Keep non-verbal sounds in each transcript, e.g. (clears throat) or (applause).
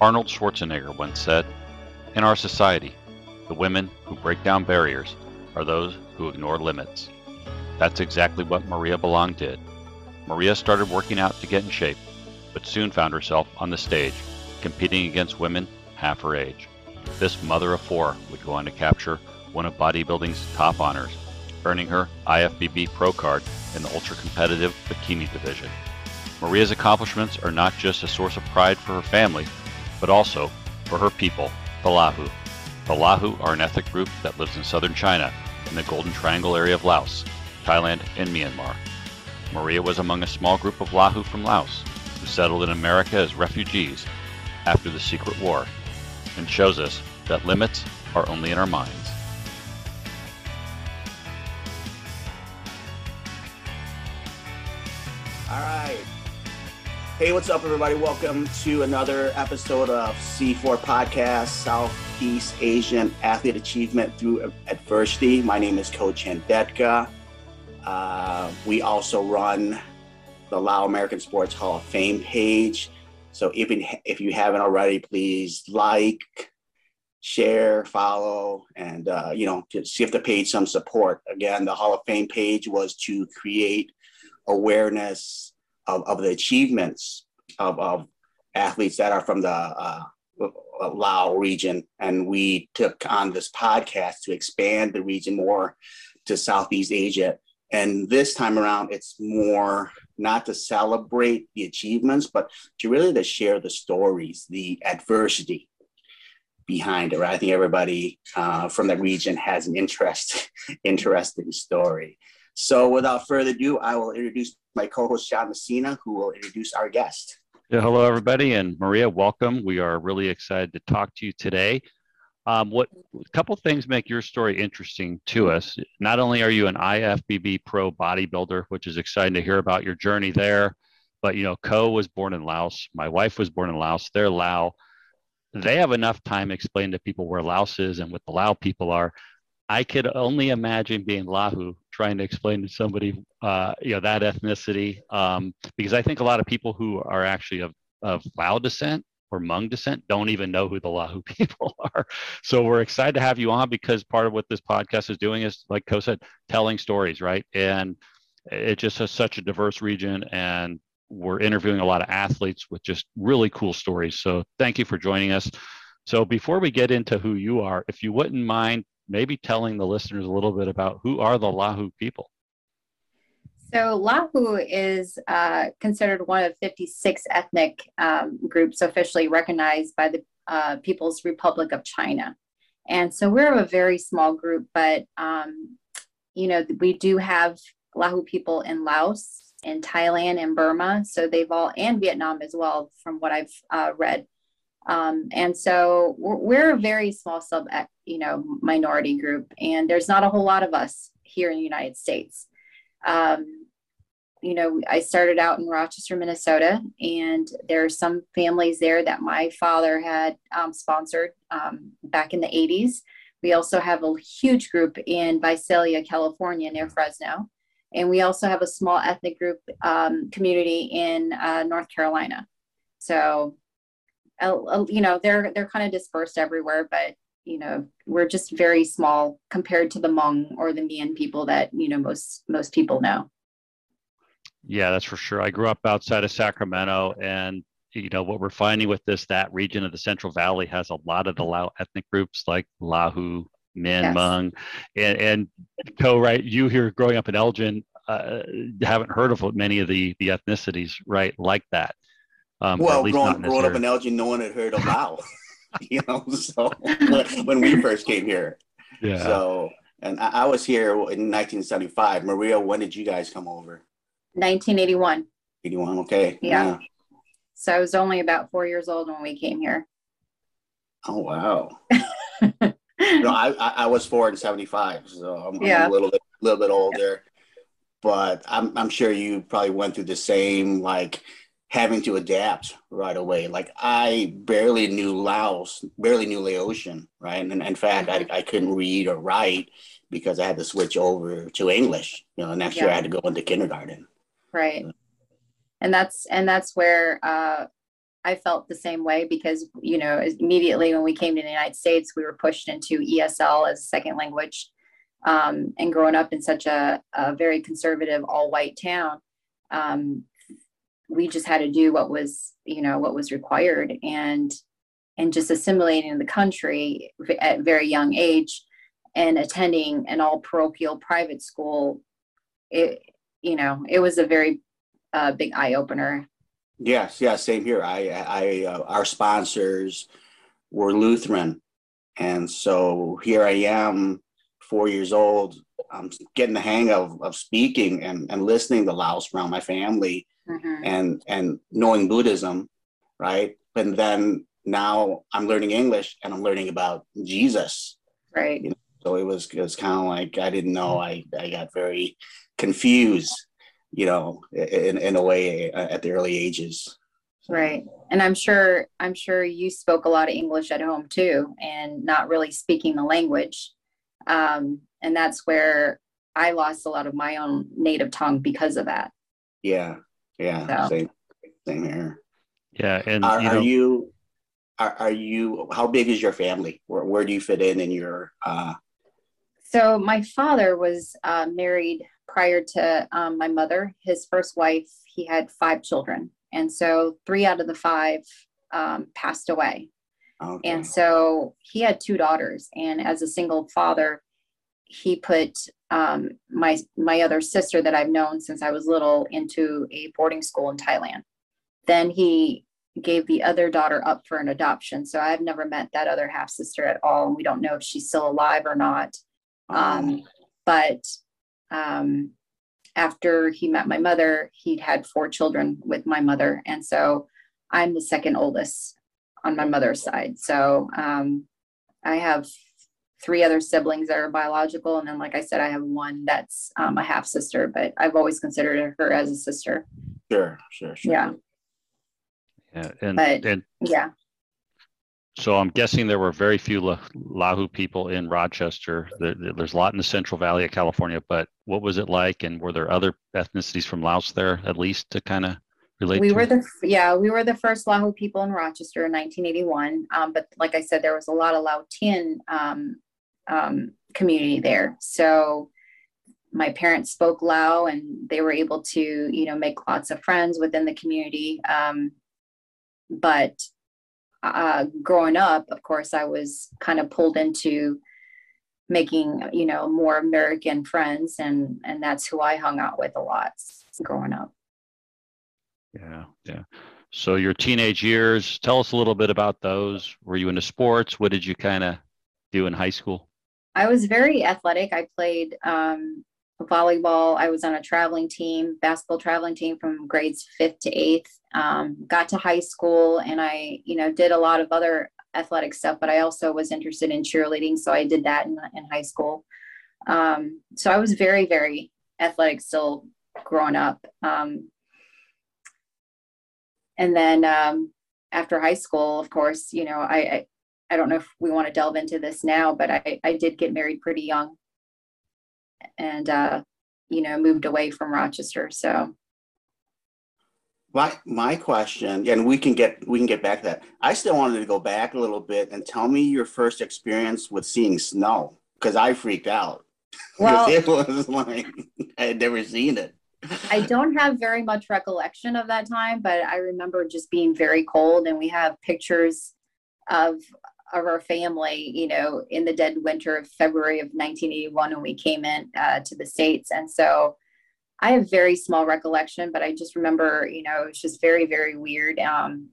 Arnold Schwarzenegger once said, In our society, the women who break down barriers are those who ignore limits. That's exactly what Maria Balang did. Maria started working out to get in shape, but soon found herself on the stage, competing against women half her age. This mother of four would go on to capture one of bodybuilding's top honors, earning her IFBB Pro card in the ultra competitive bikini division. Maria's accomplishments are not just a source of pride for her family, but also for her people, the Lahu. The Lahu are an ethnic group that lives in southern China in the Golden Triangle area of Laos, Thailand, and Myanmar. Maria was among a small group of Lahu from Laos who settled in America as refugees after the Secret War and shows us that limits are only in our minds. All right. Hey, what's up, everybody? Welcome to another episode of C4 Podcast Southeast Asian Athlete Achievement Through Adversity. My name is Coach Handetka. Uh, we also run the Lao American Sports Hall of Fame page. So if, if you haven't already, please like, share, follow, and uh, you know, if the page some support. Again, the Hall of Fame page was to create awareness of, of the achievements of, of athletes that are from the uh, Lao region. And we took on this podcast to expand the region more to Southeast Asia. And this time around, it's more not to celebrate the achievements, but to really to share the stories, the adversity behind it. Right? I think everybody uh, from the region has an interest, (laughs) interesting story. So without further ado, I will introduce my co-host Sean Messina, who will introduce our guest. Yeah, hello everybody, and Maria, welcome. We are really excited to talk to you today. Um, what a couple things make your story interesting to us? Not only are you an IFBB pro bodybuilder, which is exciting to hear about your journey there, but you know, Co was born in Laos. My wife was born in Laos. They're Lao. They have enough time explaining to people where Laos is and what the Lao people are. I could only imagine being Lahu trying to explain to somebody, uh, you know, that ethnicity, um, because I think a lot of people who are actually of, of Lao descent or Hmong descent don't even know who the Lahu (laughs) people are. So we're excited to have you on because part of what this podcast is doing is, like Co said, telling stories, right? And it just has such a diverse region, and we're interviewing a lot of athletes with just really cool stories. So thank you for joining us. So before we get into who you are, if you wouldn't mind maybe telling the listeners a little bit about who are the Lahu people. So Lahu is uh, considered one of 56 ethnic um, groups officially recognized by the uh, People's Republic of China. And so we're a very small group, but um, you know we do have Lahu people in Laos, in Thailand, and Burma. So they've all and Vietnam as well, from what I've uh, read. Um, and so we're, we're, a very small sub, you know, minority group, and there's not a whole lot of us here in the United States. Um, you know, I started out in Rochester, Minnesota, and there are some families there that my father had um, sponsored um, back in the 80s. We also have a huge group in Visalia, California, near Fresno. And we also have a small ethnic group um, community in uh, North Carolina. So you know they're they're kind of dispersed everywhere but you know we're just very small compared to the Hmong or the Mien people that you know most most people know yeah that's for sure i grew up outside of sacramento and you know what we're finding with this that region of the central valley has a lot of the lao ethnic groups like lahu Mien, yes. Hmong, and, and Co, right? You here growing up in Elgin uh, haven't heard of many of the the ethnicities, right? Like that. Um, well, growing, growing up in Elgin, no one had heard of Lao, (laughs) (laughs) you know, so when we first came here. Yeah. So, and I, I, was here in 1975. Maria, when did you guys come over? 1981. 81, okay. Yeah. yeah. So I was only about four years old when we came here. Oh, wow. (laughs) no, I, I, I, was four in 75, so I'm, yeah. I'm a little bit, little bit older. But I'm, I'm sure you probably went through the same, like, having to adapt right away. Like I barely knew Laos, barely knew Laotian, right? And in fact, I, I couldn't read or write because I had to switch over to English. You know, next yeah. year I had to go into kindergarten. Right. And that's and that's where uh, I felt the same way because, you know, immediately when we came to the United States, we were pushed into ESL as a second language. Um, and growing up in such a, a very conservative, all white town, um, we just had to do what was, you know, what was required. And and just assimilating in the country at very young age and attending an all parochial private school, it, you know, it was a very uh, big eye opener Yes, yeah, same here. I, I, uh, our sponsors were Lutheran, and so here I am, four years old. I'm getting the hang of, of speaking and, and listening to Laos around my family, mm-hmm. and and knowing Buddhism, right? And then now I'm learning English and I'm learning about Jesus, right? You know, so it was it was kind of like I didn't know. I I got very confused you know, in, in a way uh, at the early ages. Right. And I'm sure, I'm sure you spoke a lot of English at home too, and not really speaking the language. Um, and that's where I lost a lot of my own native tongue because of that. Yeah. Yeah. So. Same, same here. Yeah. And are you, know, are you, are, are you, how big is your family? Where, where do you fit in in your, uh, so my father was uh, married prior to um, my mother, his first wife, he had five children. And so three out of the five um, passed away. Okay. And so he had two daughters. And as a single father, he put um, my my other sister that I've known since I was little into a boarding school in Thailand. Then he gave the other daughter up for an adoption. So I've never met that other half sister at all, and we don't know if she's still alive or not. Um, but um, after he met my mother, he'd had four children with my mother. And so I'm the second oldest on my mother's side. So um, I have three other siblings that are biological. And then, like I said, I have one that's um, a half sister, but I've always considered her as a sister. Sure, sure, sure. Yeah. Yeah. And, but, and yeah. So I'm guessing there were very few Lahu people in Rochester. There, there's a lot in the Central Valley of California, but what was it like? And were there other ethnicities from Laos there, at least, to kind of relate? We were the yeah, we were the first Lahu people in Rochester in 1981. Um, but like I said, there was a lot of Laotian um, um, community there. So my parents spoke Lao, and they were able to you know make lots of friends within the community. Um, but uh, growing up, of course, I was kind of pulled into making, you know, more American friends, and and that's who I hung out with a lot growing up. Yeah, yeah. So your teenage years, tell us a little bit about those. Were you into sports? What did you kind of do in high school? I was very athletic. I played um, volleyball. I was on a traveling team, basketball traveling team from grades fifth to eighth. Um, got to high school and I, you know, did a lot of other athletic stuff, but I also was interested in cheerleading. So I did that in, in high school. Um, so I was very, very athletic still growing up. Um, and then um, after high school, of course, you know, I, I, I don't know if we want to delve into this now, but I, I did get married pretty young and uh, you know moved away from Rochester. So my my question, and we can get we can get back to that. I still wanted to go back a little bit and tell me your first experience with seeing snow because I freaked out. (laughs) Well, it was like I had never seen it. I don't have very much recollection of that time, but I remember just being very cold, and we have pictures of of our family, you know, in the dead winter of February of 1981 when we came in uh, to the States. And so I have very small recollection, but I just remember, you know, it's just very, very weird. Um,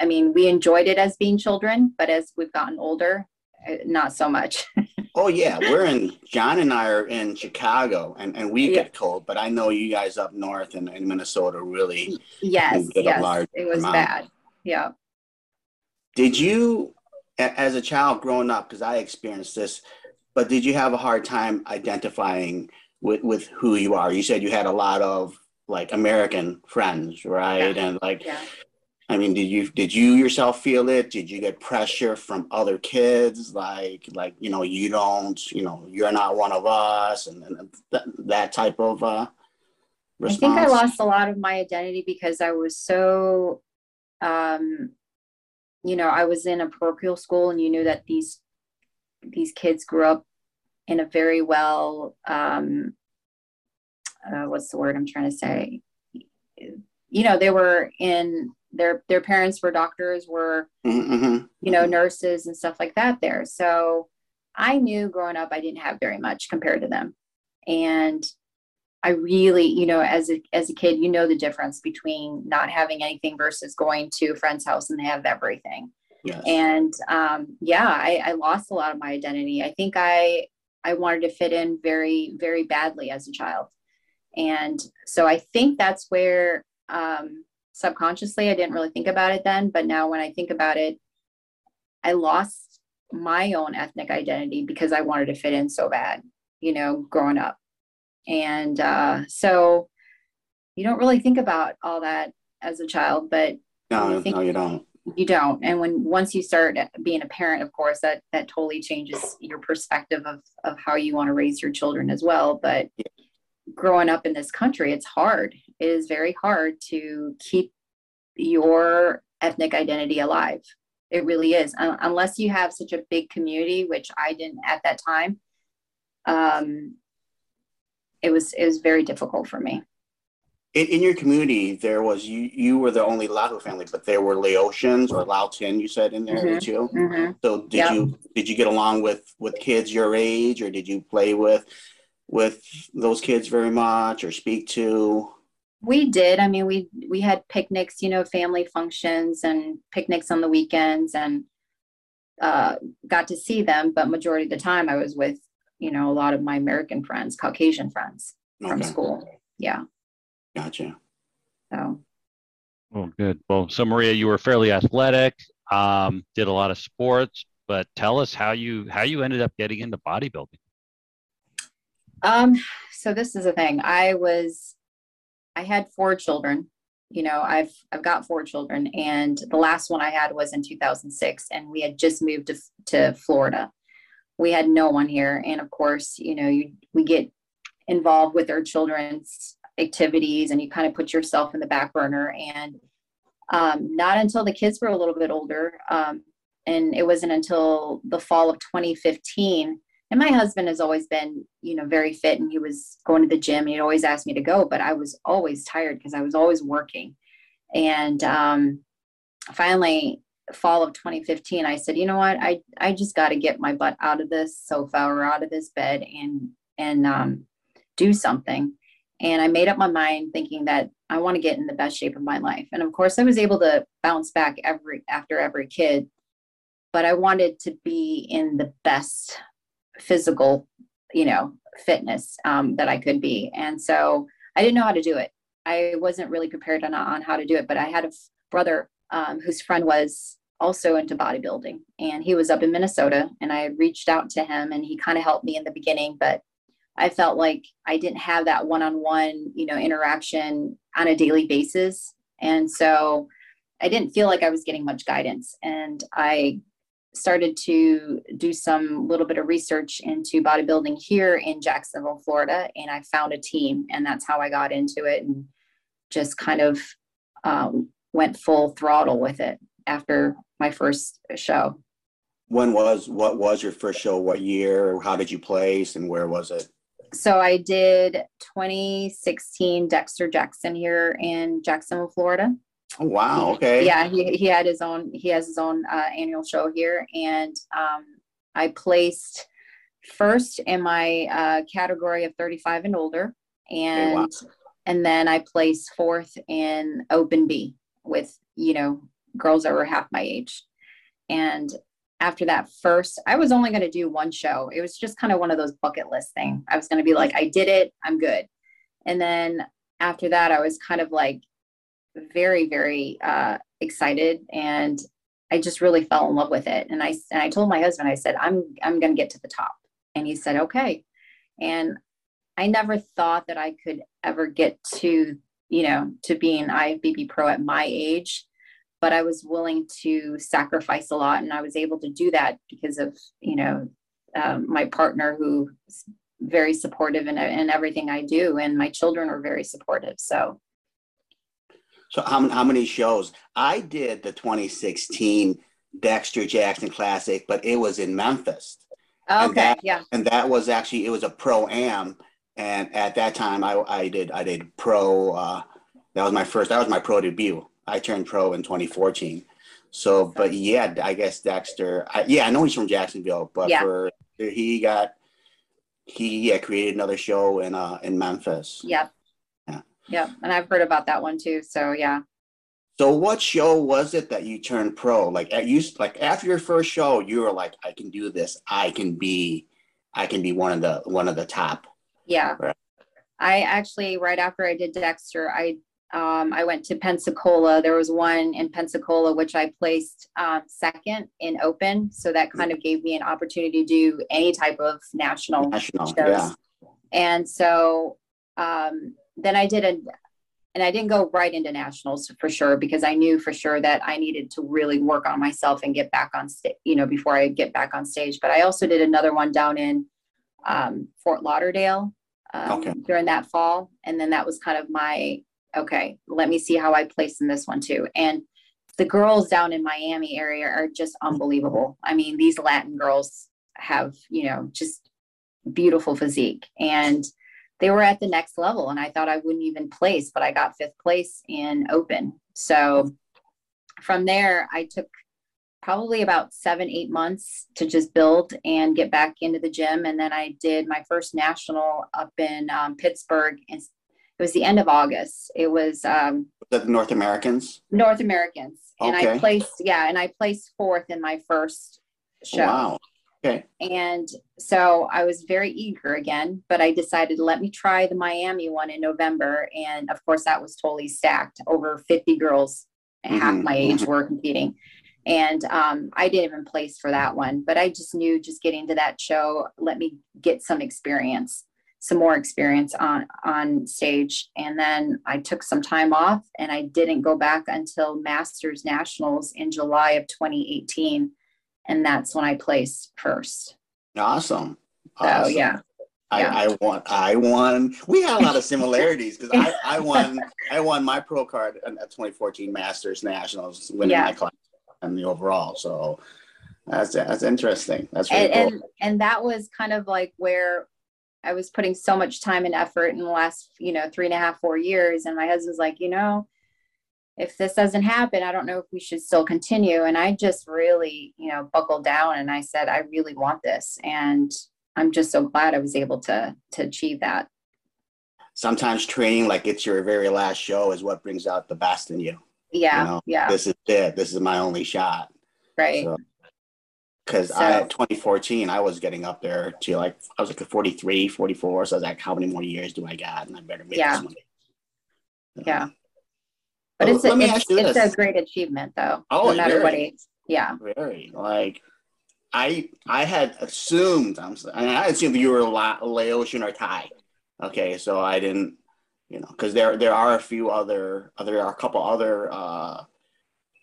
I mean, we enjoyed it as being children, but as we've gotten older, uh, not so much. (laughs) oh yeah, we're in. John and I are in Chicago, and, and we yeah. get cold. But I know you guys up north in, in Minnesota really. Yes, yes, it was amount. bad. Yeah. Did you as a child growing up, because I experienced this, but did you have a hard time identifying with, with who you are? You said you had a lot of like American friends, right? Yeah. And like, yeah. I mean, did you did you yourself feel it? Did you get pressure from other kids, like like you know you don't, you know, you're not one of us, and, and that, that type of uh, response? I think I lost a lot of my identity because I was so um, you know, I was in a parochial school and you knew that these these kids grew up in a very well um, uh, what's the word I'm trying to say? You know, they were in their their parents were doctors, were mm-hmm. you know nurses and stuff like that there. So I knew growing up I didn't have very much compared to them, and I really, you know, as a as a kid, you know the difference between not having anything versus going to a friend's house and they have everything. Yes. And um, yeah, I, I lost a lot of my identity. I think I I wanted to fit in very very badly as a child, and so I think that's where um, subconsciously I didn't really think about it then, but now when I think about it, I lost my own ethnic identity because I wanted to fit in so bad, you know, growing up. And uh, so you don't really think about all that as a child, but no, you think, no, you don't. You don't. And when once you start being a parent, of course, that that totally changes your perspective of of how you want to raise your children as well. But growing up in this country, it's hard. It is very hard to keep your ethnic identity alive. It really is, unless you have such a big community, which I didn't at that time. Um, it was it was very difficult for me. In, in your community, there was you you were the only Lahu family, but there were Laotians or Laotian you said in there mm-hmm. too. Mm-hmm. So did yep. you did you get along with with kids your age, or did you play with with those kids very much, or speak to? We did. I mean, we we had picnics, you know, family functions and picnics on the weekends, and uh, got to see them. But majority of the time, I was with you know, a lot of my American friends, Caucasian friends from school. Yeah. Gotcha. So. Oh, good. Well, so Maria, you were fairly athletic, um, did a lot of sports, but tell us how you how you ended up getting into bodybuilding. Um, so this is the thing. I was, I had four children. You know, I've I've got four children, and the last one I had was in 2006, and we had just moved to to Florida we had no one here. And of course, you know, you, we get involved with our children's activities and you kind of put yourself in the back burner. And um, not until the kids were a little bit older, um, and it wasn't until the fall of 2015 and my husband has always been you know very fit and he was going to the gym and he'd always asked me to go but i was always tired because i was always working. And um, finally fall of 2015 i said you know what? I i just got to get my butt out of this sofa or out of this bed and and um, do something. And i made up my mind thinking that i want to get in the best shape of my life. And of course i was able to bounce back every after every kid but i wanted to be in the best physical you know fitness um, that i could be. And so i didn't know how to do it. I wasn't really prepared on, on how to do it but i had a brother um, whose friend was also into bodybuilding. And he was up in Minnesota and I reached out to him and he kind of helped me in the beginning but I felt like I didn't have that one-on-one you know interaction on a daily basis. And so I didn't feel like I was getting much guidance. And I started to do some little bit of research into bodybuilding here in Jacksonville Florida and I found a team and that's how I got into it and just kind of um, went full throttle with it after my first show. When was what was your first show? What year? How did you place and where was it? So I did 2016 Dexter Jackson here in Jacksonville, Florida. Oh wow! Okay. Yeah, he, he had his own. He has his own uh, annual show here, and um, I placed first in my uh, category of 35 and older, and wow. and then I placed fourth in Open B with you know girls that were half my age. And after that first, I was only going to do one show. It was just kind of one of those bucket list thing. I was going to be like, I did it, I'm good. And then after that, I was kind of like very, very uh, excited, and I just really fell in love with it. And I and I told my husband, I said, I'm I'm going to get to the top, and he said, okay. And I never thought that I could ever get to you know to being IFBB pro at my age but I was willing to sacrifice a lot, and I was able to do that because of you know um, my partner who is very supportive in, in everything I do, and my children are very supportive. So. So how, how many shows? I did the 2016 Dexter Jackson Classic, but it was in Memphis. Okay, and that, yeah. And that was actually it was a pro am, and at that time I I did I did pro. Uh, that was my first. That was my pro debut. I turned pro in 2014. So, but yeah, I guess Dexter. I, yeah, I know he's from Jacksonville, but yeah. for he got he yeah created another show in uh in Memphis. Yep. Yeah. Yep. And I've heard about that one too. So yeah. So what show was it that you turned pro? Like at you like after your first show, you were like, I can do this. I can be, I can be one of the one of the top. Yeah. Right. I actually right after I did Dexter, I um, I went to Pensacola. There was one in Pensacola which I placed um, second in open, so that kind of gave me an opportunity to do any type of national, national shows. Yeah. And so um, then I did a and I didn't go right into nationals for sure because I knew for sure that I needed to really work on myself and get back on stage, you know, before I get back on stage. But I also did another one down in um, Fort Lauderdale um, okay. during that fall, and then that was kind of my okay. Let me see how I place in this one too. And the girls down in Miami area are just unbelievable. I mean, these Latin girls have you know just beautiful physique and they were at the next level and I thought I wouldn't even place, but I got fifth place in open. So from there, I took probably about seven, eight months to just build and get back into the gym. And then I did my first national up in um, Pittsburgh. And it was the end of August. It was um, the North Americans. North Americans, okay. and I placed yeah, and I placed fourth in my first show. Wow. Okay. And so I was very eager again, but I decided let me try the Miami one in November. And of course, that was totally stacked. Over 50 girls, mm-hmm. half my age, mm-hmm. were competing. And um, I didn't even place for that one, but I just knew just getting to that show, let me get some experience, some more experience on on stage. And then I took some time off, and I didn't go back until Masters Nationals in July of 2018 and that's when I placed first. Awesome. So yeah. I, yeah. I won. I won. We had a lot of similarities because I, I (laughs) won. I won my pro card at 2014 Masters Nationals, winning yeah. my class and the overall. So that's that's interesting. That's really and, cool. and and that was kind of like where I was putting so much time and effort in the last you know three and a half four years, and my husband's like, you know, if this doesn't happen, I don't know if we should still continue. And I just really, you know, buckled down and I said, I really want this. And I'm just so glad I was able to to achieve that. Sometimes training like it's your very last show is what brings out the best in you. Yeah. You know, yeah. This is it. This is my only shot. Right. because so, I 2014, I was getting up there to like I was like a 43, 44. So I was like, how many more years do I got? And I better make yeah. this one. Yeah. But it's, a, it's, it's a great achievement though. Oh, no matter very, what age. Yeah. Very like I I had assumed I'm I, mean, I assumed you were La, Laotian or Thai. Okay, so I didn't you know because there there are a few other there are a couple other uh,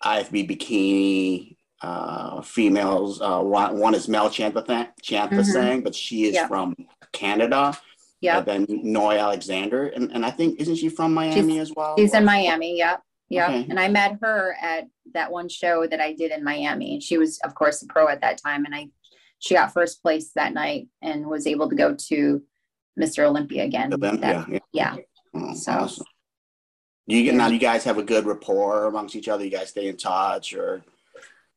IFBB bikini uh, females. Uh, one, one is Mel Champathang, mm-hmm. but she is yeah. from Canada. Yeah. then Noy Alexander, and, and I think isn't she from Miami she's, as well? She's in Miami. Yep. Yeah. Okay. And I met her at that one show that I did in Miami. She was, of course, a pro at that time. And I, she got first place that night and was able to go to Mr. Olympia again. Olympia. That, yeah. yeah. Oh, so. Awesome. You get yeah. now. You guys have a good rapport amongst each other. You guys stay in touch, or?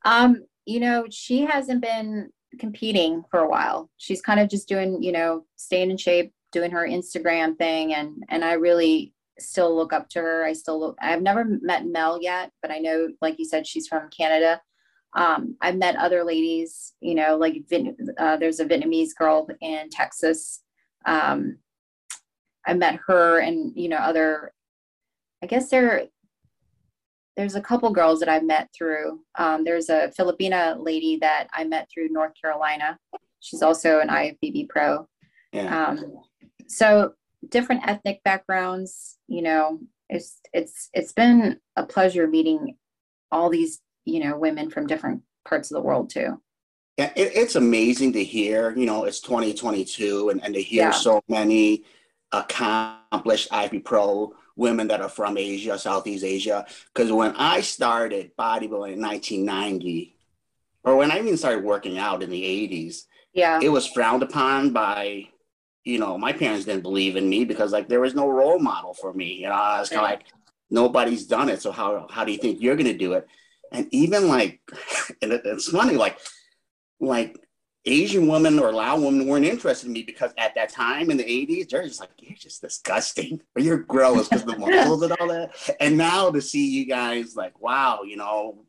Um, you know, she hasn't been competing for a while. She's kind of just doing, you know, staying in shape, doing her Instagram thing, and and I really still look up to her. I still look, I've never met Mel yet, but I know, like you said, she's from Canada. Um, I've met other ladies, you know, like uh, there's a Vietnamese girl in Texas. Um, I met her and, you know, other, I guess there, there's a couple girls that I've met through. Um, there's a Filipina lady that I met through North Carolina. She's also an IFBB pro. Yeah. Um, so different ethnic backgrounds you know it's it's it's been a pleasure meeting all these you know women from different parts of the world too yeah it, it's amazing to hear you know it's 2022 and, and to hear yeah. so many accomplished IFBB Pro women that are from Asia, Southeast Asia. Because when I started bodybuilding in 1990, or when I even started working out in the 80s, yeah, it was frowned upon by, you know, my parents didn't believe in me because like there was no role model for me. You know, I was kind of like, nobody's done it, so how how do you think you're gonna do it? And even like, (laughs) and it, it's funny, like, like Asian women or Lao women weren't interested in me because at that time in the 80s, they're just like, you're just disgusting or you're gross because the (laughs) muscles and all that. And now to see you guys like, wow, you know,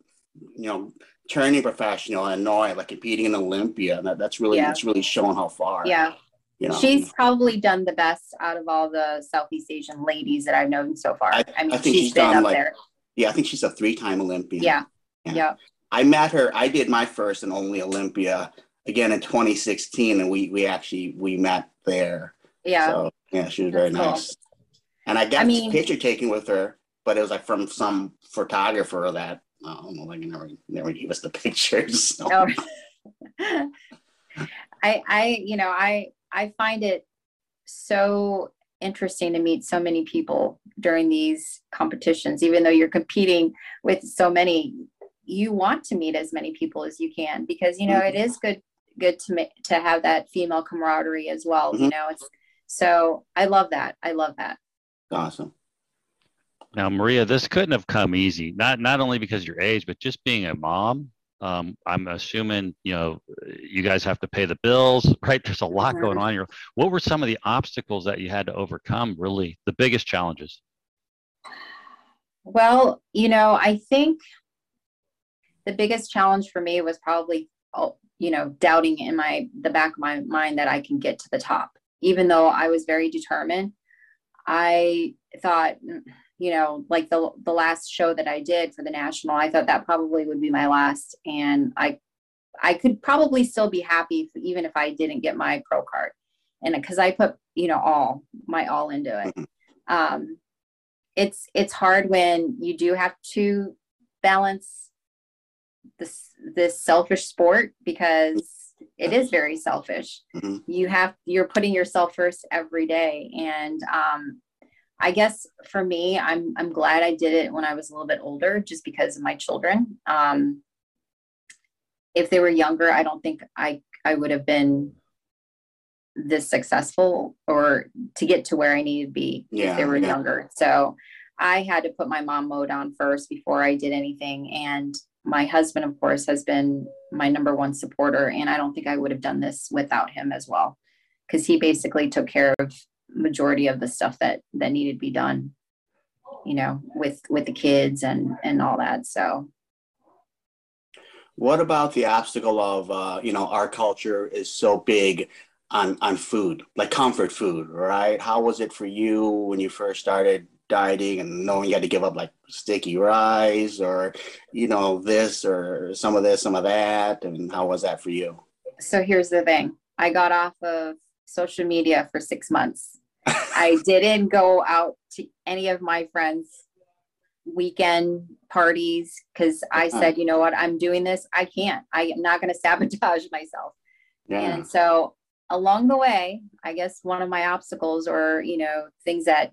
you know, turning professional and knowing like competing in Olympia, that, that's really, yeah. that's really showing how far. Yeah. You know, she's probably done the best out of all the Southeast Asian ladies that I've known so far. I, I mean, I think she's, she's been up like, there. Yeah, I think she's a three-time Olympian. Yeah. yeah. yeah. I met her. I did my first and only Olympia again in 2016, and we we actually we met there. Yeah. So yeah, she was very That's nice. Cool. And I got I mean, picture taken with her, but it was like from some photographer that I don't know, like never never gave us the (laughs) pictures. So. Oh. (laughs) I I you know I I find it so interesting to meet so many people during these competitions even though you're competing with so many you want to meet as many people as you can because you know mm-hmm. it is good good to make to have that female camaraderie as well. Mm-hmm. You know, it's so I love that. I love that. Awesome. Now, Maria, this couldn't have come easy. Not not only because your age, but just being a mom. Um, I'm assuming you know you guys have to pay the bills, (laughs) right? There's a lot going on here. What were some of the obstacles that you had to overcome? Really, the biggest challenges. Well, you know, I think the biggest challenge for me was probably oh, you know, doubting in my the back of my mind that I can get to the top. Even though I was very determined, I thought, you know, like the the last show that I did for the national, I thought that probably would be my last, and I I could probably still be happy if, even if I didn't get my pro card, and because I put you know all my all into it. Mm-hmm. Um, it's it's hard when you do have to balance this this selfish sport because it is very selfish. Mm-hmm. You have you're putting yourself first every day, and um, I guess for me, I'm I'm glad I did it when I was a little bit older, just because of my children. Um, if they were younger, I don't think I I would have been this successful or to get to where I needed to be yeah, if they were yeah. younger. So I had to put my mom mode on first before I did anything. And my husband, of course, has been my number one supporter, and I don't think I would have done this without him as well, because he basically took care of majority of the stuff that that needed to be done, you know, with with the kids and and all that. So, what about the obstacle of uh, you know our culture is so big on on food, like comfort food, right? How was it for you when you first started dieting and knowing you had to give up like sticky rice or you know this or some of this some of that and how was that for you so here's the thing i got off of social media for six months i didn't go out to any of my friends weekend parties because i uh-huh. said you know what i'm doing this i can't i'm not going (laughs) to sabotage myself yeah. and so along the way i guess one of my obstacles or you know things that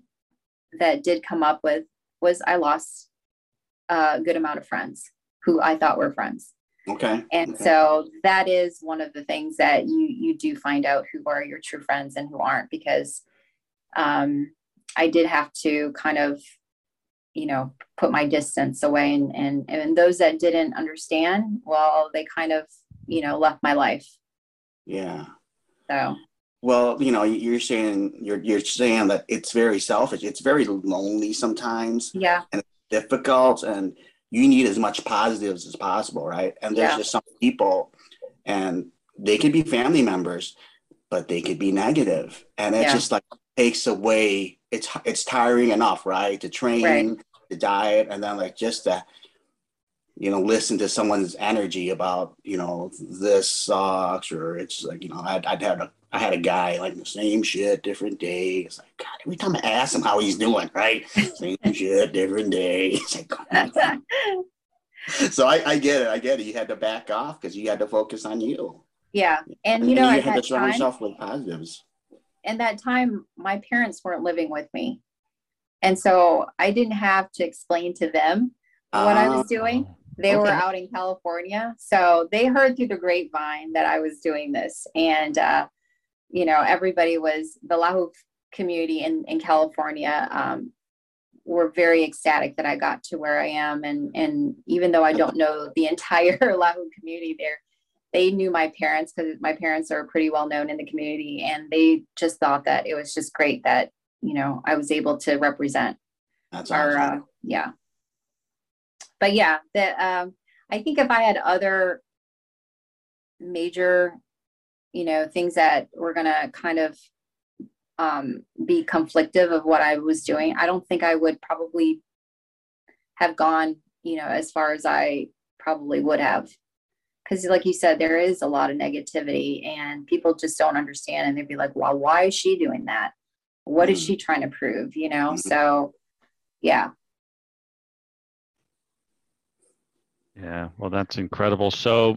that did come up with was I lost a good amount of friends who I thought were friends. Okay. And okay. so that is one of the things that you you do find out who are your true friends and who aren't because um, I did have to kind of you know put my distance away and and and those that didn't understand well they kind of you know left my life. Yeah. So well, you know, you're saying you're you're saying that it's very selfish. It's very lonely sometimes. Yeah. And difficult, and you need as much positives as possible, right? And there's yeah. just some people, and they could be family members, but they could be negative, and it's yeah. just like takes away. It's it's tiring enough, right? To train, right. to diet, and then like just to you know, listen to someone's energy about, you know, this sucks, or it's like, you know, I'd, I'd had a I had a guy like the same shit, different day. It's like God, every time I ask him how he's doing, right? Same (laughs) shit, different day. (laughs) It's like, (laughs) so I, I get it. I get it. You had to back off because you had to focus on you. Yeah, and, and you know, you had to surround yourself with positives. In that time, my parents weren't living with me. And so I didn't have to explain to them what I was doing. Oh, They were out in California. So they heard through the grapevine that I was doing this. And, uh, you know, everybody was, the Lahu community in, in California um, were very ecstatic that I got to where I am. And, and even though I don't know the entire (laughs) Lahu community there, they knew my parents because my parents are pretty well known in the community. And they just thought that it was just great that, you know, I was able to represent That's our awesome. uh, yeah but yeah that um i think if i had other major you know things that were gonna kind of um be conflictive of what i was doing i don't think i would probably have gone you know as far as i probably would have because like you said there is a lot of negativity and people just don't understand and they'd be like well why is she doing that what is Mhm. she trying to prove you know Mhm. so yeah Yeah, well, that's incredible. So,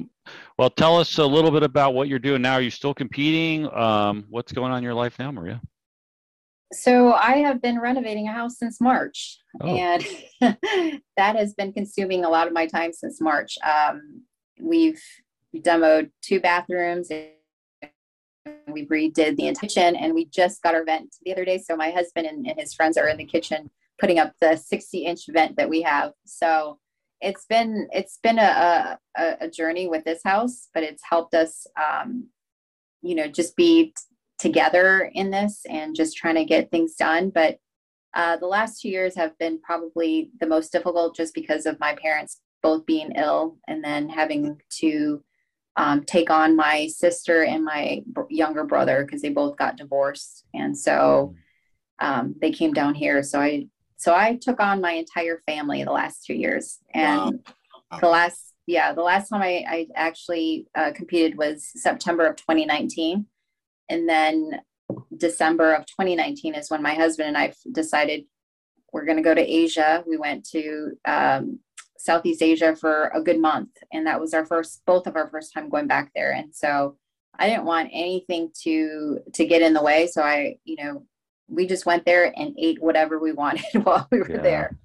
well, tell us a little bit about what you're doing now. Are you still competing? Um, what's going on in your life now, Maria? So I have been renovating a house since March, Oh. and (laughs) that has been consuming a lot of my time since March. Um, we've demoed two bathrooms. We redid the kitchen, and we just got our vent the other day. So my husband and, and his friends are in the kitchen putting up the 60 inch vent that we have. So it's been it's been a, a, a journey with this house, but it's helped us, um, you know, just be together in this and just trying to get things done. But uh, the last two years have been probably the most difficult just because of my parents both being ill and then having to um, take on my sister and my br- younger brother because they both got divorced. And so um, they came down here. So I so I took on my entire family the last two years. And Wow. the last yeah the last time i, I actually uh, competed was september of 2019 and then december of 2019 is when my husband and I decided we're going to go to asia we went to um, southeast asia for a good month and that was our first both of our first time going back there and so i didn't want anything to to get in the way so i you know we just went there and ate whatever we (laughs) wanted while we were Yeah. there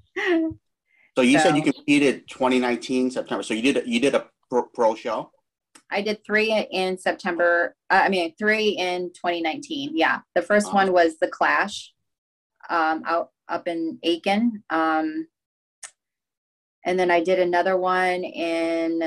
So you said you competed 2019 September. So you did you did a pro, pro show. I did three in September. Uh, I mean, three in 2019. Yeah, the first Awesome. one was the Clash, um, out up in Aiken, um, and then I did another one in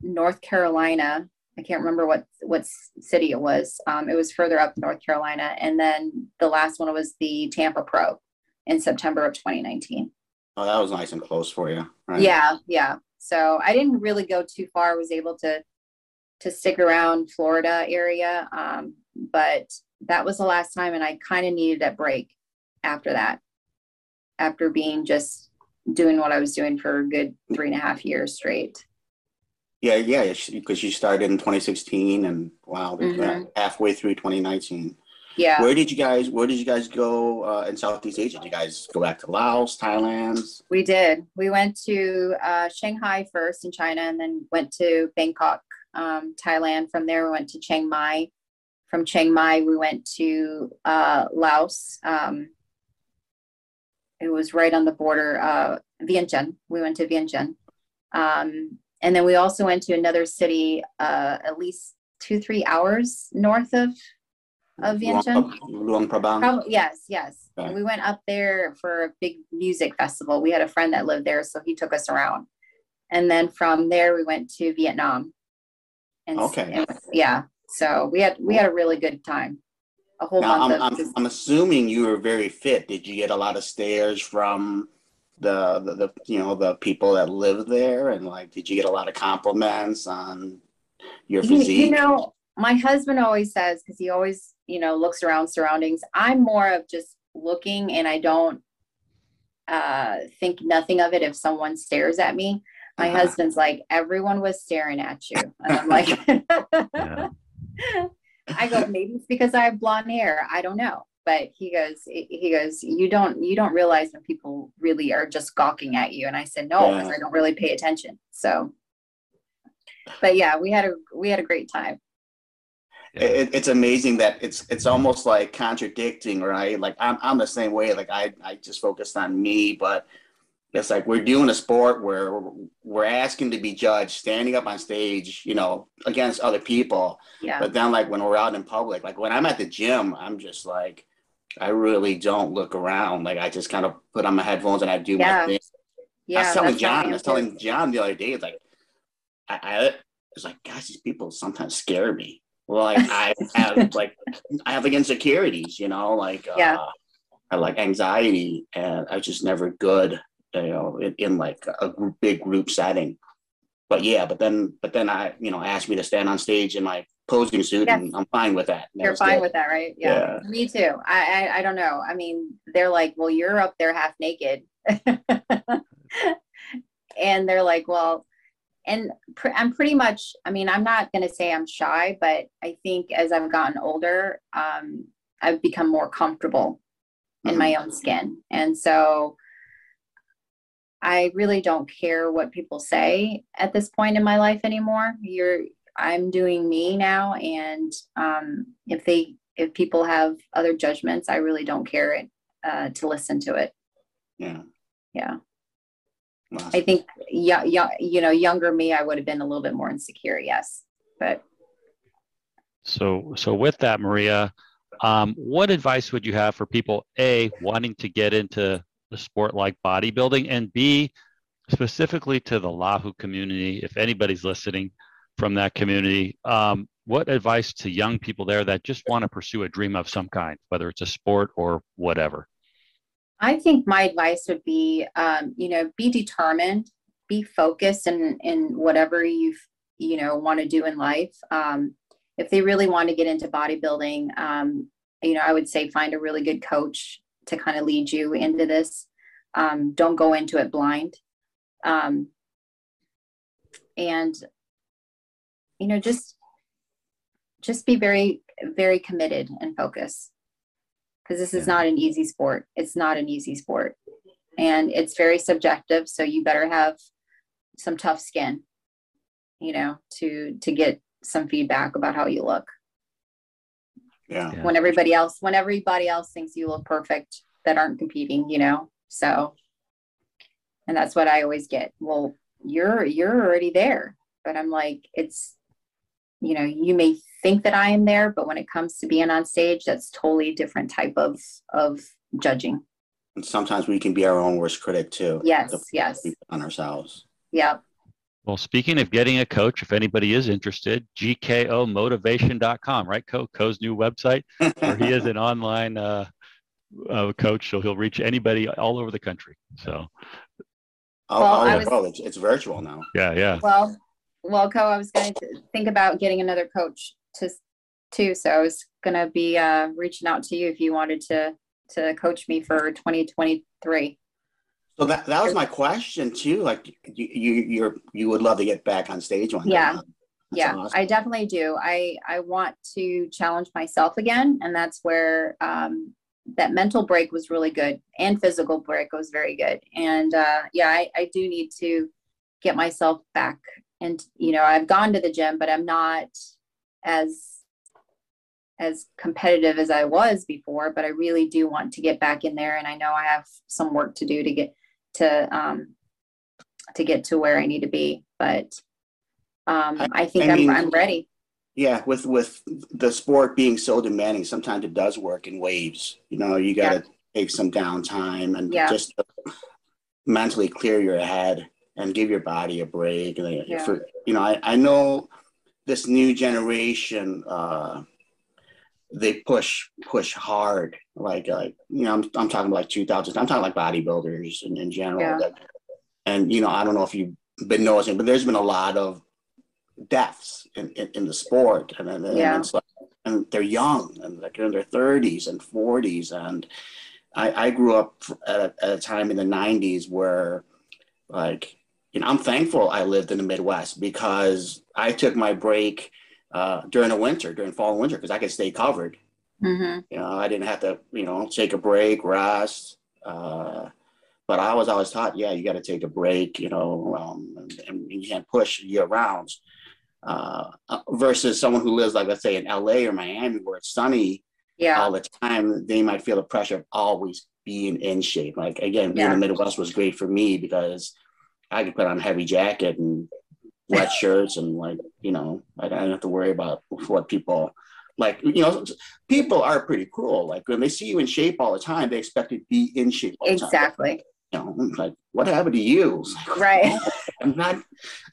North Carolina. I can't remember what what city it was. Um, it was further up North Carolina, and then the last one was the Tampa Pro in September of 2019. Oh, that was nice and close for you. Right? Yeah, yeah. So I didn't really go too far. I was able to to stick around Florida area, um, but that was the last time, and I kind of needed a break after that. After being just doing what I was doing for a good three and a half years straight. Yeah, yeah, because you started in 2016 and wow, Mhm. halfway through 2019. Yeah. Where did you guys Where did you guys go uh, in Southeast Asia? Did you guys go back to Laos, Thailand? We did. We went to uh, Shanghai first in China and then went to Bangkok, um, Thailand. From there, we went to Chiang Mai. From Chiang Mai, we went to uh, Laos. Um, it was right on the border, uh, Vientiane. We went to Vientiane. Um, and then we also went to another city uh, at least two, three hours north of, of Vientiane. Luang Prabang. Prob- yes, yes. Okay. And we went up there for a big music festival. We had a friend that lived there, so he took us around. And then from there, we went to Vietnam. And Okay. and- yeah. So we had we had a really good time. A whole Now, I'm, of I'm, just, I'm assuming you were very fit. Did you get a lot of stares from the, the, the you know the people that live there, and like, did you get a lot of compliments on your you, physique? you know, my husband always says because he always you know looks around surroundings. I'm more of just looking, and I don't uh, think nothing of it if someone stares at me. My Uh-huh. husband's like, everyone was staring at you. And I'm (laughs) like, (laughs) Yeah. I go, (laughs) maybe it's because I have blonde hair. I don't know. But he goes, he goes, you don't, you don't realize when people really are just gawking at you. And I said, no, because Yeah. I don't really pay attention. So, but yeah, we had a, we had a great time. yeah. it, it's amazing that it's it's almost like contradicting, right? Like I'm I'm the same way. Like I I just focused on me, but it's like we're doing a sport where we're asking to be judged, standing up on stage, you know, against other people. Yeah. But then, like when we're out in public, like when I'm at the gym, I'm just like, I really don't look around. Like I just kind of put on my headphones and I do yeah. my thing. Yeah, I was telling John. I was telling John the other day. It's like, I, I was like, gosh, these people sometimes scare me. Well, like I (laughs) have like I have like insecurities, you know, like yeah. uh, I like anxiety, and I was just never good you know, in, in like a group, big group setting. But yeah, but then, but then I, you know, asked me to stand on stage in my posing suit, yes. and I'm fine with that. that you're fine good. with that, right? Yeah. yeah. Me too. I, I, I don't know. I mean, they're like, well, you're up there half naked, (laughs) and they're like, well, and pr- I'm pretty much. I mean, I'm not going to say I'm shy, but I think as I've gotten older, um, I've become more comfortable in mm-hmm. my own skin, and so I really don't care what people say at this point in my life anymore. You're I'm doing me now and um, if they if people have other judgments, I really don't care it, uh, to listen to it. Yeah. Yeah. Awesome. I think yeah, yeah, you know, younger me, I would have been a little bit more insecure, yes. But so so with that, Maria, um, what advice would you have for people a wanting to get into the sport like bodybuilding, and B, specifically to the Lahu community, if anybody's listening from that community, um, what advice to young people there that just want to pursue a dream of some kind, whether it's a sport or whatever? I think my advice would be, um, you know, be determined, be focused in in whatever you you know want to do in life. Um, if they really want to get into bodybuilding, um, you know, I would say find a really good coach to kind of lead you into this. Um, don't go into it blind. Um, and, you know, just, just be very, very committed and focus because this is not an easy sport. It's not an easy sport and it's very subjective. So you better have some tough skin, you know, to, to get some feedback about how you look. Yeah. When everybody else, when everybody else thinks you look perfect that aren't competing, you know. So and that's what I always get. Well, you're you're already there. But I'm like, it's you know, you may think that I am there, but when it comes to being on stage, that's totally different type of of judging. And sometimes we can be our own worst critic too. Yes, yes. On ourselves. Yeah. Well, speaking of getting a coach, if anybody is interested, gkomotivation.com, right? Co Co's new website, where he is an (laughs) online uh, uh, coach, so he'll reach anybody all over the country. So, oh, well, oh, was, oh it's, it's virtual now. Yeah, yeah. Well, well, Co, I was going to think about getting another coach to too, so I was going to be uh, reaching out to you if you wanted to to coach me for 2023. So that, that was my question too. Like you, you, you're, you would love to get back on stage one Yeah. yeah, awesome. I definitely do. I, I want to challenge myself again. And that's where, um, that mental break was really good and physical break was very good. And, uh, yeah, I, I do need to get myself back and, you know, I've gone to the gym, but I'm not as, as competitive as I was before, but I really do want to get back in there. And I know I have some work to do to get to um, to get to where I need to be. But um, I, think I am I'm, I'm ready. Yeah, with with the sport being so demanding, sometimes it does work in waves. You know, you got to yeah. take some downtime and yeah. just mentally clear your head and give your body a break. And yeah. for you know, I, I know this new generation. Uh, they push push hard like uh, you know I'm, I'm talking about like 2000 i'm talking like bodybuilders in, in general yeah. that, and you know i don't know if you've been noticing but there's been a lot of deaths in, in, in the sport and, and, yeah. and, like, and they're young and like in their 30s and 40s and i, I grew up at a, at a time in the 90s where like you know i'm thankful i lived in the midwest because i took my break uh, during the winter, during fall and winter, because I could stay covered. Mm-hmm. You know, I didn't have to, you know, take a break, rest. Uh, but I was always taught, yeah, you got to take a break, you know, um, and, and, you can't push year round. uh, uh versus someone who lives like let's say in LA or Miami where it's sunny yeah. all the time, they might feel the pressure of always being in shape. Like again, being yeah. in the Midwest was great for me because I could put on a heavy jacket and wet shirts and like you know I don't have to worry about what people like you know people are pretty cruel. Like when they see you in shape all the time they expect you to be in shape exactly. You know like what happened to you? Like, right. (laughs) I'm not I'm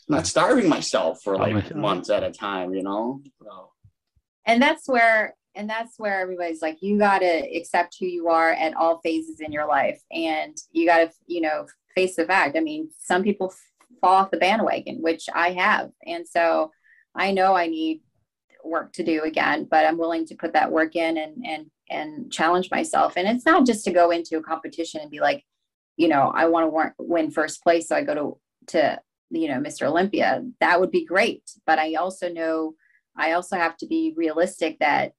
not starving myself for like months at a time you know? So. and that's where and that's where everybody's like you got to accept who you are at all phases in your life. And you got to you know face the fact. I mean some people fall off the bandwagon which i have. And so i know i need work to do again but i'm willing to put that work in and and and challenge myself. And it's not just to go into a competition and be like you know i want to win first place so i go to to you know mr olympia. That would be great. But i also know i also have to be realistic that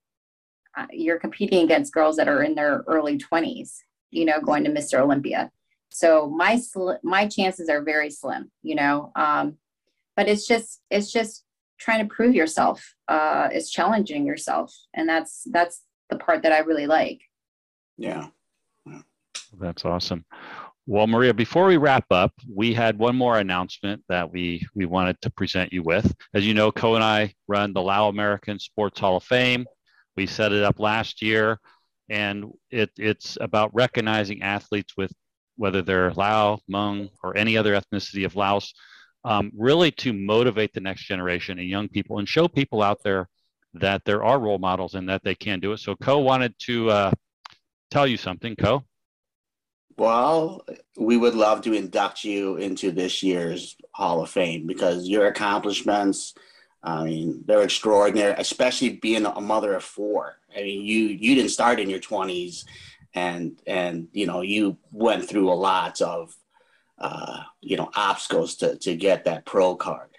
uh, you're competing against girls that are in their early 20s you know going to mr olympia so my sl- my chances are very slim you know um, but it's just it's just trying to prove yourself uh, is challenging yourself. And that's that's the part that i really like. Yeah. That's awesome. Well maria before we wrap up we had one more announcement that we we wanted to present you with. As you know co and i run the lao american sports hall of fame. We set it up last year and it, it's about recognizing athletes with whether they're lao hmong or any other ethnicity of laos um, really to motivate the next generation and young people and show people out there that there are role models and that they can do it. So, Co wanted to uh, tell you something, Co. Well, we would love to induct you into this year's Hall of Fame because your accomplishments, I mean, they're extraordinary, especially being a mother of four. I mean, you you didn't start in your 20s and and you know, you went through a lot of uh, you know, obstacles to, to get that pro card.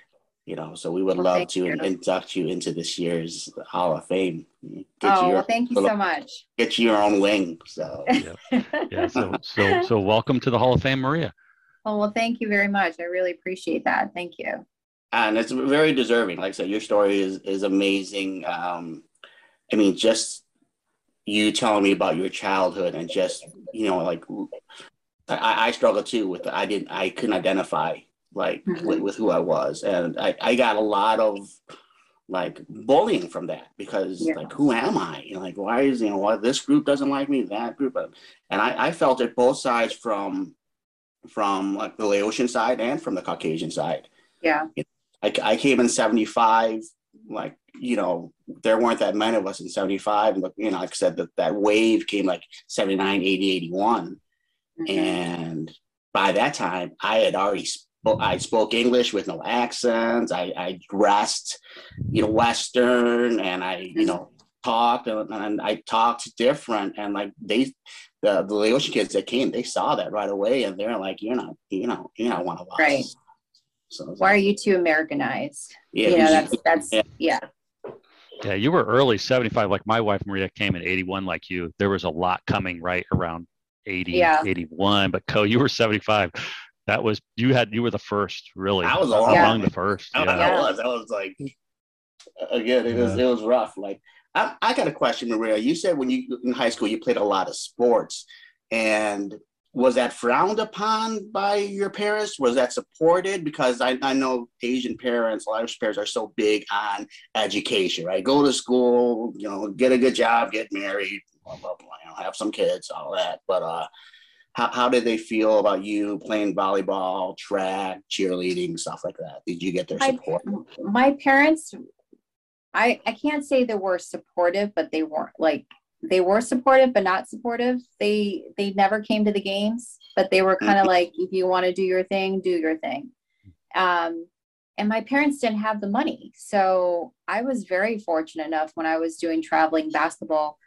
You know, so we would well, love to you. induct you into this year's Hall of Fame. Get oh, your, well, thank you so much. Get you your own wing. So yeah, yeah. So so (laughs) so welcome to the Hall of Fame, Maria. Oh well, thank you very much. I really appreciate that. Thank you. And it's very deserving. Like I said, your story is is amazing. Um, I mean, just you telling me about your childhood and just you know like I, I struggled too with I didn't I couldn't identify like mm-hmm. with, with, who I was, and I, I got a lot of like bullying from that because yeah. like who am I? Know, like why is you know why this group doesn't like me, that group, and I, I felt it both sides from from like the Laotian side and from the Caucasian side. Yeah, I, I came in seventy five, like you know there weren't that many of us in 75 and you know like i said that that wave came like 79 80 81 Mm-hmm. And by that time, I had already spoke, I spoke English with no accents. I, I dressed, you know, Western, and I, you know, talked and, and I talked different. And like they, the the Laotian kids that came, they saw that right away, and they're like, "You're not, you know, you're not one of us." Right. So why like, are you too Americanized? Yeah, you know, that's that's yeah. yeah. Yeah, you were early 75. Like my wife Maria came in 81 like you. There was a lot coming right around 80, yeah. 81. But Co, you were 75. That was you had you were the first really. I was among yeah. the first. I, yeah. I was. I was like again, it was it was rough. Like I, I got a question, Maria. You said when you in high school you played a lot of sports, and was that frowned upon by your parents? Was that supported? Because I, I know Asian parents, a lot of parents are so big on education, right? Go to school, you know, get a good job, get married, blah, blah, blah have some kids, all that. But uh, how, how did they feel about you playing volleyball, track, cheerleading, stuff like that? Did you get their support? my parents, I, I can't say they were supportive, but they weren't like they were supportive but not supportive they they never came to the games but they were kind of mm-hmm. like if you want to do your thing do your thing um and my parents didn't have the money so i was very fortunate enough when i was doing traveling basketball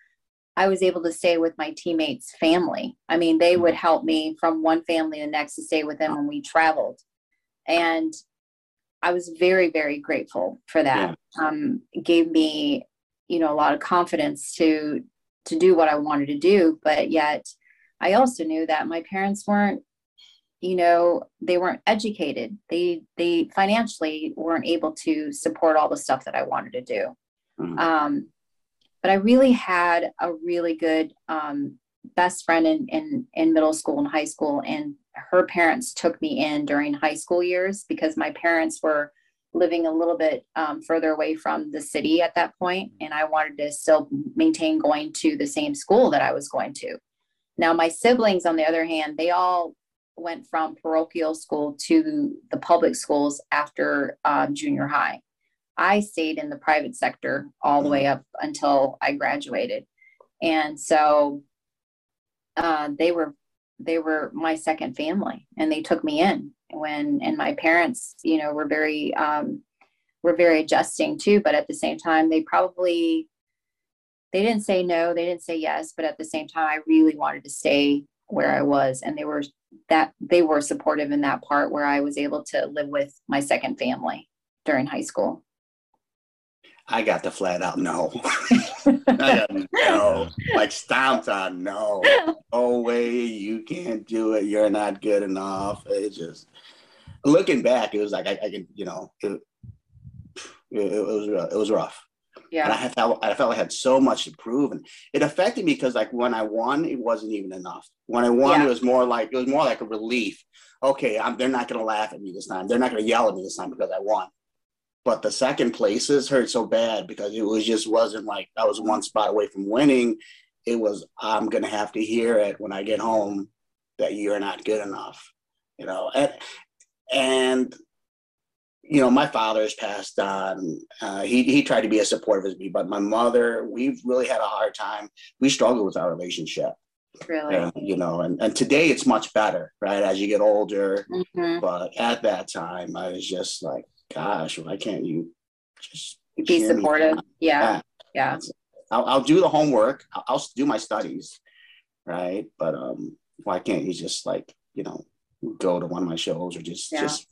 I was able to stay with my teammates' family. I mean, they would help me from one family to the next to stay with them when we traveled. And I was very, very grateful for that. Yeah. Um, it gave me, you know, a lot of confidence to to do what I wanted to do. But yet I also knew that my parents weren't, you know they weren't educated they they financially weren't able to support all the stuff that i wanted to do mm-hmm. um, but i really had a really good um, best friend in, in in middle school and high school and her parents took me in during high school years because my parents were living a little bit um, further away from the city at that point and i wanted to still maintain going to the same school that i was going to. Now my siblings on the other hand they all went from parochial school to the public schools after um, junior high. I stayed in the private sector all the way up until I graduated, and so uh, they were they were my second family, and they took me in when and my parents, you know, were very um, were very adjusting too. But at the same time, they probably they didn't say no, they didn't say yes, but at the same time, I really wanted to stay where I was, and they were that they were supportive in that part where I was able to live with my second family during high school. I got the flat out no. (laughs) I got no. (laughs) Like stomped on no. No way, you can't do it. You're not good enough. It just looking back, it was like I, I can, you know, it, it, it was it was rough. Yeah. And I felt I felt I had so much to prove, and it affected me because like when I won, it wasn't even enough. When I won, yeah. it was more like it was more like a relief. Okay, I'm, they're not going to laugh at me this time. They're not going to yell at me this time because I won. But the second places hurt so bad because it was just wasn't like I was one spot away from winning. It was I'm going to have to hear it when I get home that you're not good enough, you know. And and you know, my father has passed on. Uh, he he tried to be as supportive as me, but my mother, we've really had a hard time. We struggle with our relationship. Really, uh, you know, and and today it's much better, right? As you get older, mm-hmm. but at that time, I was just like, gosh, why can't you just be supportive? Yeah, yeah. I'll, I'll do the homework. I'll, I'll do my studies, right? But um, why can't you just like you know go to one of my shows or just yeah. just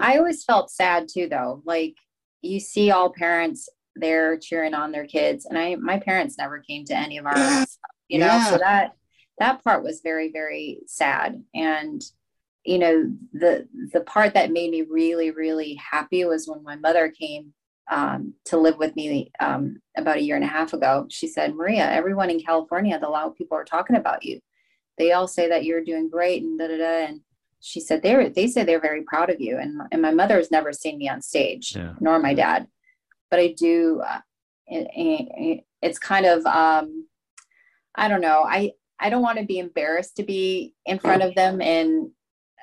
I always felt sad too, though. Like you see all parents there cheering on their kids, and I my parents never came to any of our, (laughs) yeah. you know, yeah. so that that part was very very sad. And you know the the part that made me really really happy was when my mother came um, to live with me um, about a year and a half ago. She said, Maria, everyone in California, the loud people are talking about you. They all say that you're doing great and da da da. And she said they were they say they're very proud of you and and my mother has never seen me on stage yeah. nor my dad but i do uh, it, it, it's kind of um i don't know i i don't want to be embarrassed to be in front of them in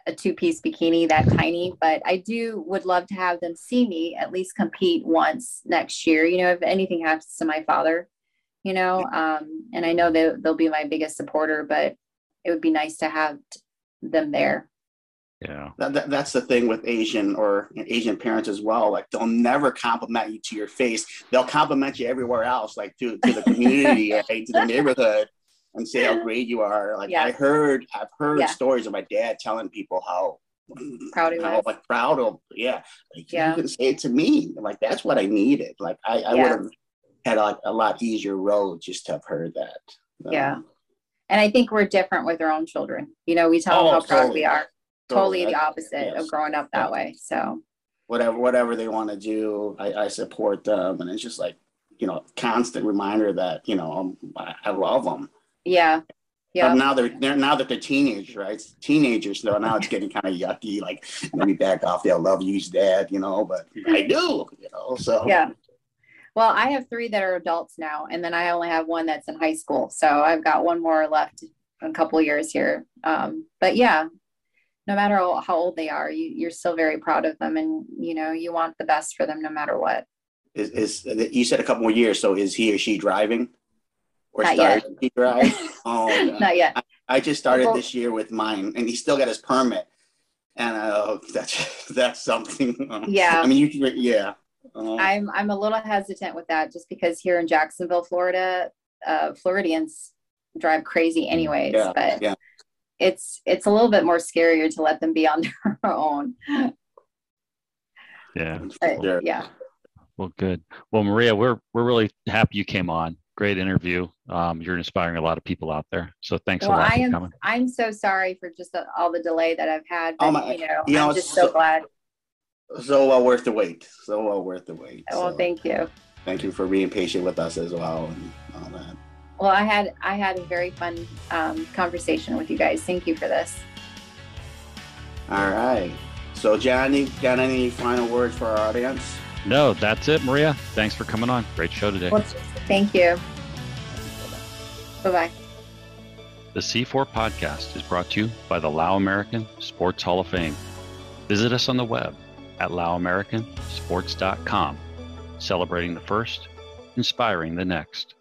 a two-piece bikini that tiny but i do would love to have them see me at least compete once next year you know if anything happens to my father you know um and i know they, they'll be my biggest supporter but it would be nice to have them there yeah. That, that, that's the thing with Asian or Asian parents as well. Like they'll never compliment you to your face. They'll compliment you everywhere else, like to, to the community, (laughs) right, to the neighborhood, and say how great you are. (laughs) Like yeah. I heard, I've heard yeah. stories of my dad telling people how (clears throat) proud he was. Like proud of, yeah. Like, yeah. You can say it to me. Like that's what I needed. Like I, I yeah. would have had a, a lot easier road just to have heard that. Um, yeah. And I think we're different with our own children. You know, we tell oh, them how proud we are totally the opposite yes. of growing up that way. So whatever whatever they want to do, I, I, support them, and it's just like you know, constant reminder that you know I, I love them. Yeah. Yeah. But now they're, they're now that they're teenagers, right? Teenagers, so now it's getting kind of yucky. Like, let me back off. They'll love you's dad, you know. But I do, you know. So yeah. Well, I have three that are adults now, and then I only have one that's in high school. So I've got one more left, a couple years here. Um, but yeah, no matter how old they are, you, you're still very proud of them, and you know you want the best for them no matter what. Is, is you said a couple more years? So is he or she driving, or Not starting to drive? (laughs) Oh, Not yet. I, I just started well, this year with mine, and he still got his permit, and uh, (laughs) that's that's something. Yeah. I mean, you can, yeah. Uh, I'm I'm a little hesitant with that just because here in Jacksonville, Florida, uh, Floridians drive crazy anyways. Yeah, but yeah it's it's a little bit more scarier to let them be on (laughs) their own. Yeah. But, yeah. Well, good. Well, Maria, we're we're really happy you came on. Great interview. Um, you're inspiring a lot of people out there. So thanks well, a lot I am, coming. I'm so sorry for just the, all the delay that I've had. Oh But, my- you know, you I'm just so, so- glad. So well worth the wait. So well worth the wait. Well, So thank you. thank you for being patient with us as well and all that. Well, I had I had a very fun um, conversation with you guys. Thank you for this. All right. So, Johnny, got any final words for our audience? No, that's it, Maria. Thanks for coming on. Great show today. Well, thank you. Bye bye. The C4 podcast is brought to you by the Lao American Sports Hall of Fame. Visit us on the web at laoamericansports.com, celebrating the first, inspiring the next.